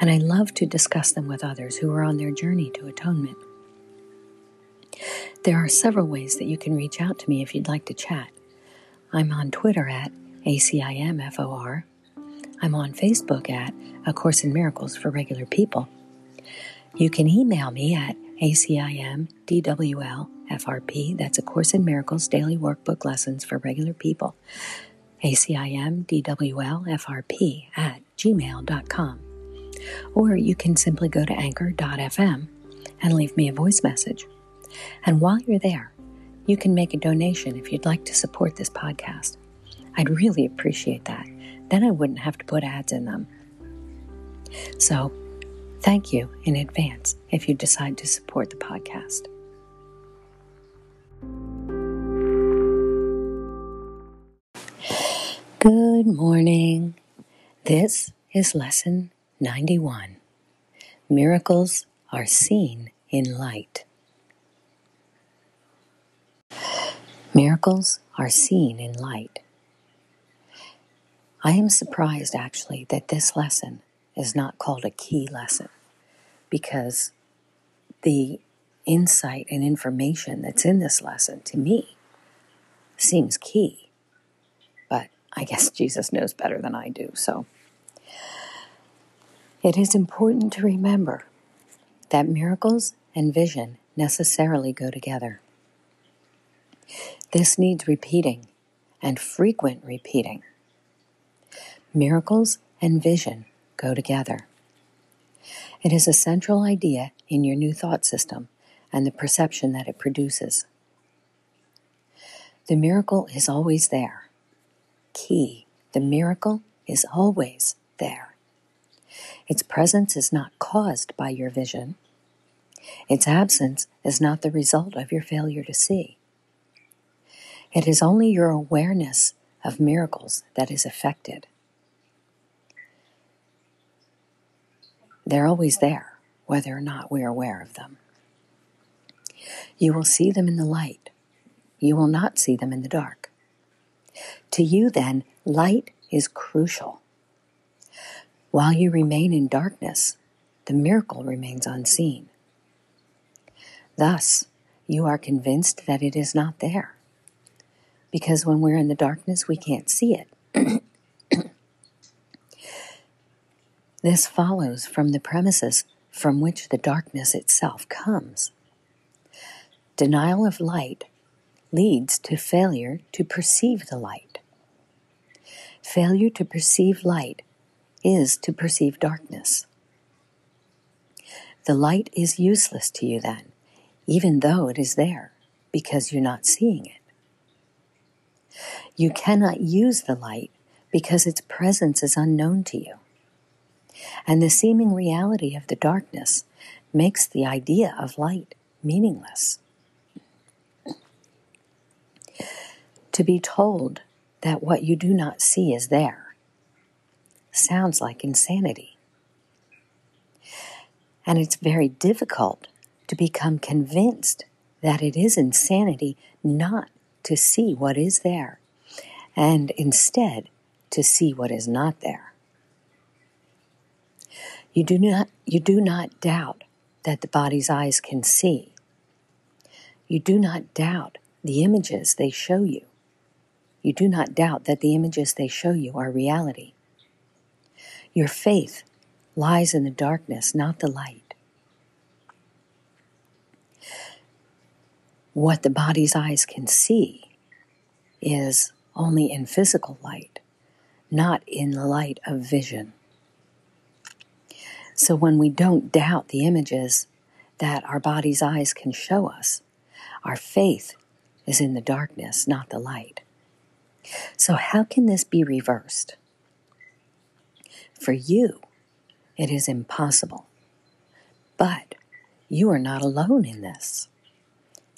and I love to discuss them with others who are on their journey to atonement. There are several ways that you can reach out to me if you'd like to chat. I'm on Twitter at ACIMFOR. I'm on Facebook at A Course in Miracles for Regular People. You can email me at ACIMDWLFRP, that's A Course in Miracles Daily Workbook Lessons for Regular People, ACIMDWLFRP at gmail.com or you can simply go to anchor.fm and leave me a voice message. And while you're there, you can make a donation if you'd like to support this podcast. I'd really appreciate that. Then I wouldn't have to put ads in them. So, thank you in advance if you decide to support the podcast. Good morning. This is lesson 91. Miracles are seen in light. Miracles are seen in light. I am surprised actually that this lesson is not called a key lesson because the insight and information that's in this lesson to me seems key. But I guess Jesus knows better than I do, so it is important to remember that miracles and vision necessarily go together. This needs repeating and frequent repeating. Miracles and vision go together. It is a central idea in your new thought system and the perception that it produces. The miracle is always there. Key, the miracle is always there. Its presence is not caused by your vision. Its absence is not the result of your failure to see. It is only your awareness of miracles that is affected. They're always there, whether or not we're aware of them. You will see them in the light. You will not see them in the dark. To you, then, light is crucial. While you remain in darkness, the miracle remains unseen. Thus, you are convinced that it is not there. Because when we're in the darkness, we can't see it. this follows from the premises from which the darkness itself comes. Denial of light leads to failure to perceive the light. Failure to perceive light is to perceive darkness. The light is useless to you then, even though it is there, because you're not seeing it. You cannot use the light because its presence is unknown to you. And the seeming reality of the darkness makes the idea of light meaningless. To be told that what you do not see is there sounds like insanity. And it's very difficult to become convinced that it is insanity not to see what is there and instead to see what is not there. You do not, you do not doubt that the body's eyes can see. You do not doubt the images they show you. You do not doubt that the images they show you are reality. Your faith lies in the darkness, not the light. What the body's eyes can see is only in physical light, not in the light of vision. So when we don't doubt the images that our body's eyes can show us, our faith is in the darkness, not the light. So, how can this be reversed? For you, it is impossible. But you are not alone in this.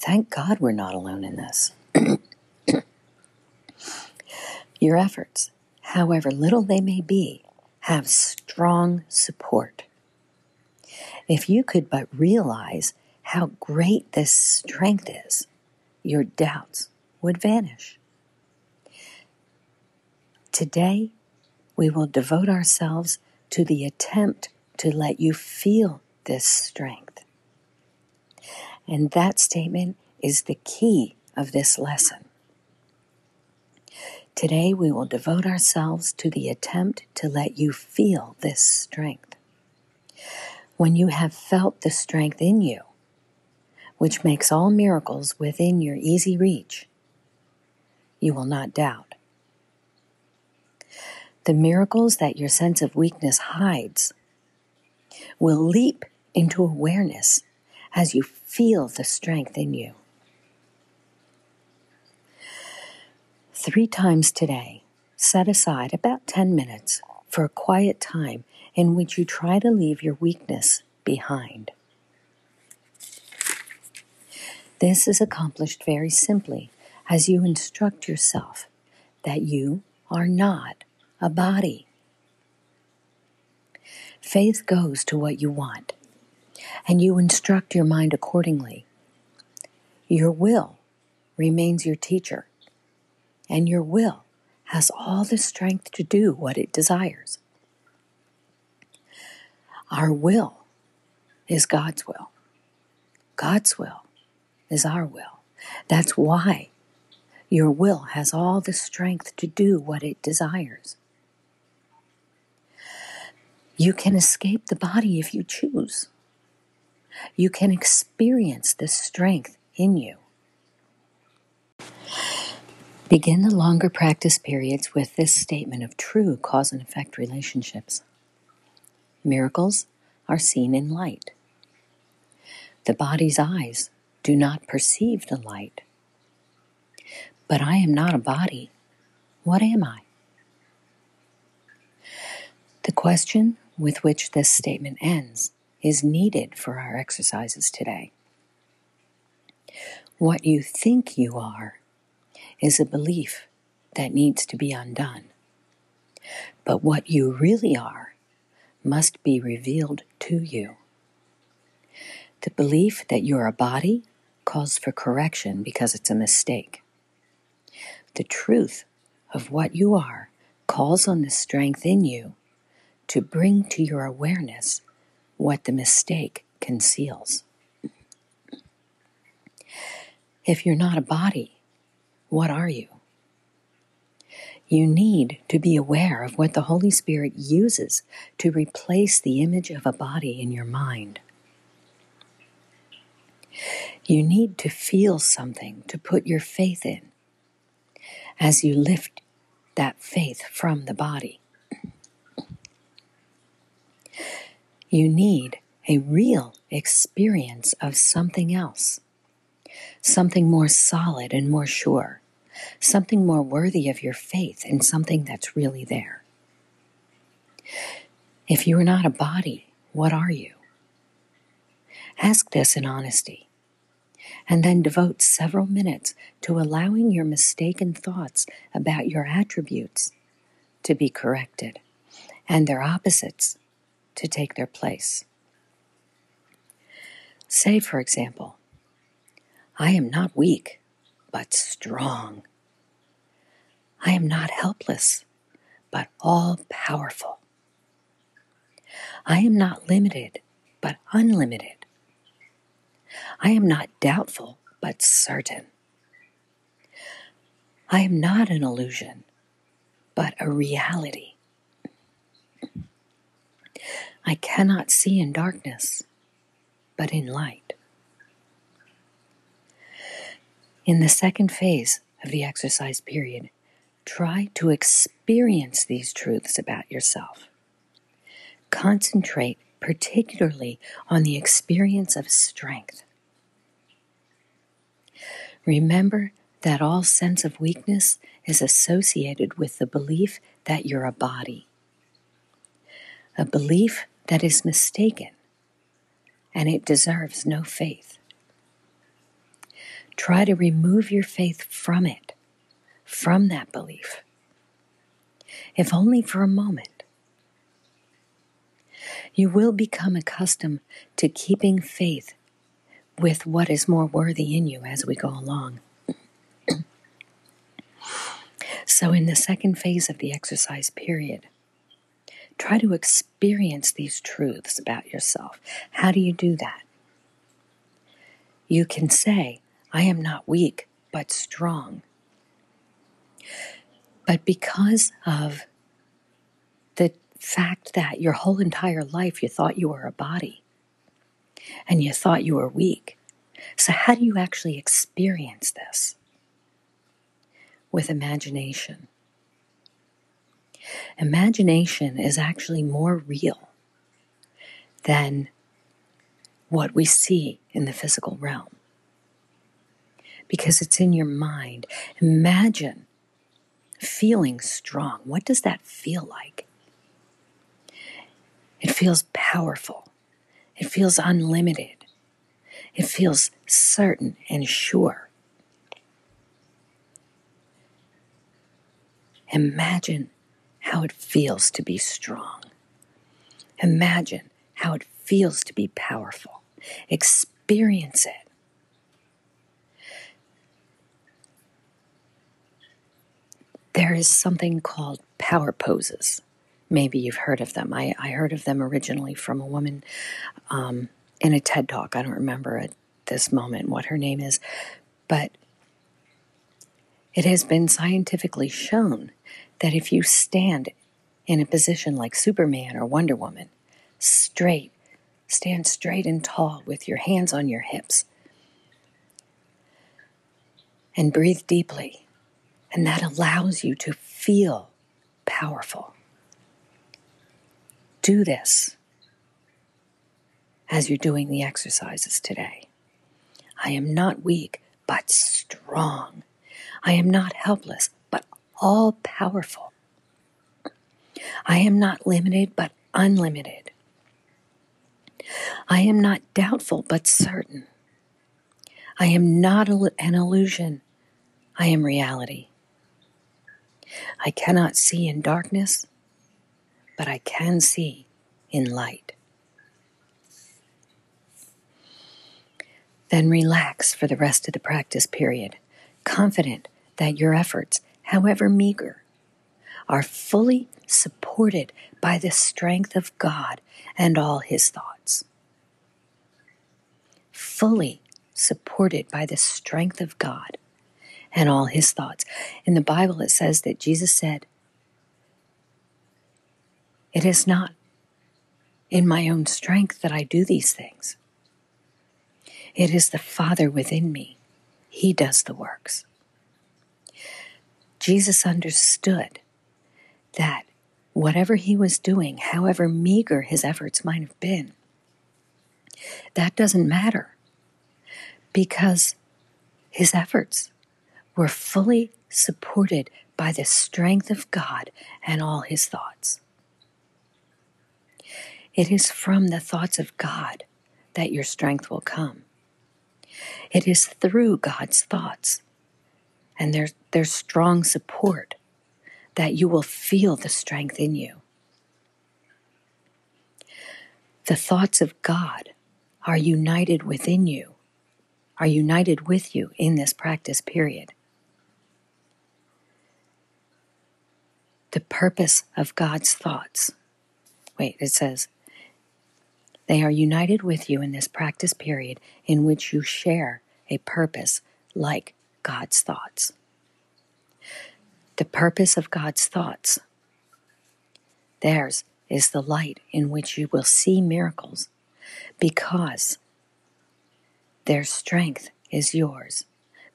Thank God we're not alone in this. Your efforts, however little they may be, have strong support. If you could but realize how great this strength is, your doubts would vanish. Today, we will devote ourselves to the attempt to let you feel this strength. And that statement is the key of this lesson. Today, we will devote ourselves to the attempt to let you feel this strength. When you have felt the strength in you, which makes all miracles within your easy reach, you will not doubt. The miracles that your sense of weakness hides will leap into awareness as you feel the strength in you. Three times today, set aside about 10 minutes for a quiet time in which you try to leave your weakness behind. This is accomplished very simply as you instruct yourself that you are not a body. Faith goes to what you want, and you instruct your mind accordingly. Your will remains your teacher and your will has all the strength to do what it desires. Our will is God's will. God's will is our will. That's why your will has all the strength to do what it desires. You can escape the body if you choose. You can experience the strength in you. Begin the longer practice periods with this statement of true cause and effect relationships. Miracles are seen in light. The body's eyes do not perceive the light. But I am not a body. What am I? The question with which this statement ends is needed for our exercises today. What you think you are is a belief that needs to be undone. But what you really are must be revealed to you. The belief that you're a body calls for correction because it's a mistake. The truth of what you are calls on the strength in you to bring to your awareness what the mistake conceals. If you're not a body, what are you? You need to be aware of what the Holy Spirit uses to replace the image of a body in your mind. You need to feel something to put your faith in as you lift that faith from the body. You need a real experience of something else something more solid and more sure, something more worthy of your faith, and something that's really there. If you are not a body, what are you? Ask this in honesty, and then devote several minutes to allowing your mistaken thoughts about your attributes to be corrected and their opposites to take their place. Say, for example, I am not weak, but strong. I am not helpless, but all powerful. I am not limited, but unlimited. I am not doubtful, but certain. I am not an illusion, but a reality. I cannot see in darkness, but in light. In the second phase of the exercise period, try to experience these truths about yourself. Concentrate particularly on the experience of strength. Remember that all sense of weakness is associated with the belief that you're a body, a belief that is mistaken and it deserves no faith. Try to remove your faith from it, from that belief, if only for a moment. You will become accustomed to keeping faith with what is more worthy in you as we go along. so, in the second phase of the exercise period, try to experience these truths about yourself. How do you do that? You can say, I am not weak, but strong. But because of the fact that your whole entire life you thought you were a body and you thought you were weak. So, how do you actually experience this? With imagination. Imagination is actually more real than what we see in the physical realm because it's in your mind. Imagine feeling strong. What does that feel like? It feels powerful. It feels unlimited. It feels certain and sure. Imagine how it feels to be strong. Imagine how it feels to be powerful. Experience it. There is something called power poses. Maybe you've heard of them. I, I heard of them originally from a woman um, in a TED talk. I don't remember at this moment what her name is, but it has been scientifically shown that if you stand in a position like Superman or Wonder Woman, straight, stand straight and tall with your hands on your hips, and breathe deeply and that allows you to feel powerful. Do this as you're doing the exercises today. I am not weak, but strong. I am not helpless, all powerful. I am not limited, but unlimited. I am not doubtful, but certain. I am not an illusion. I am reality. I cannot see in darkness, but I can see in light. Then relax for the rest of the practice period, confident that your efforts, however meager, are fully supported by the strength of God and all his thoughts. Fully supported by the strength of God and all his thoughts. In the Bible, it says that Jesus said, It is not in my own strength that I do these things. It is the Father within me. He does the works. Jesus understood that whatever he was doing, however meager his efforts might have been, that doesn't matter because his efforts were fully supported by the strength of God and all his thoughts. It is from the thoughts of God that your strength will come. It is through God's thoughts and there's, their strong support that you will feel the strength in you. The thoughts of God are united within you, are united with you in this practice period. the purpose of God's thoughts. Wait, it says, they are united with you in this practice period in which you share a purpose like God's thoughts. The purpose of God's thoughts. Theirs is the light in which you will see miracles because their strength is yours.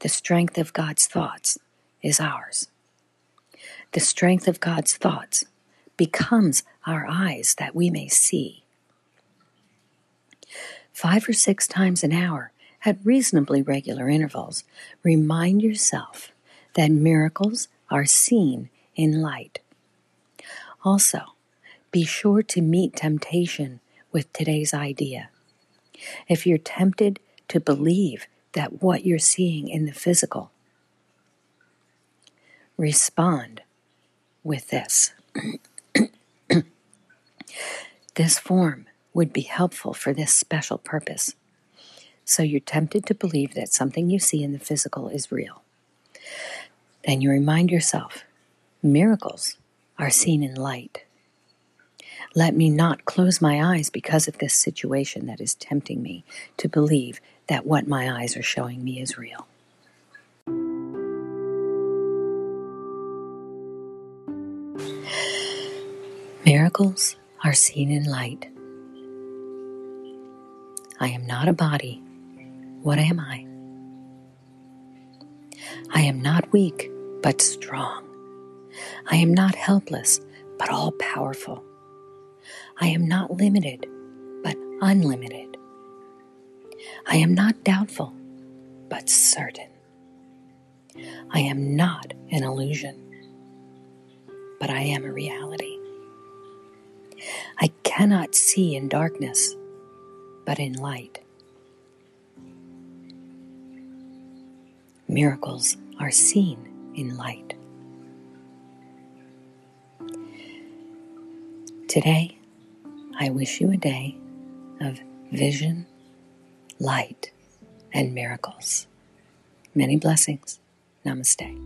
The strength of God's thoughts is ours the strength of God's thoughts becomes our eyes that we may see. Five or six times an hour, at reasonably regular intervals, remind yourself that miracles are seen in light. Also, be sure to meet temptation with today's idea. if you're tempted to believe that what you're seeing in the physical, respond with this. this form would be helpful for this special purpose. So you're tempted to believe that something you see in the physical is real. Then you remind yourself miracles are seen in light. Let me not close my eyes because of this situation that is tempting me to believe that what my eyes are showing me is real. Miracles are seen in light. I am not a body. What am I? I am not weak, but strong. I am not helpless, but all powerful. I am not limited, but unlimited. I am not doubtful, but certain. I am not an illusion, but I am a reality. I cannot see in darkness, but in light. Miracles are seen in light. Today, I wish you a day of vision, light, and miracles. Many blessings. Namaste.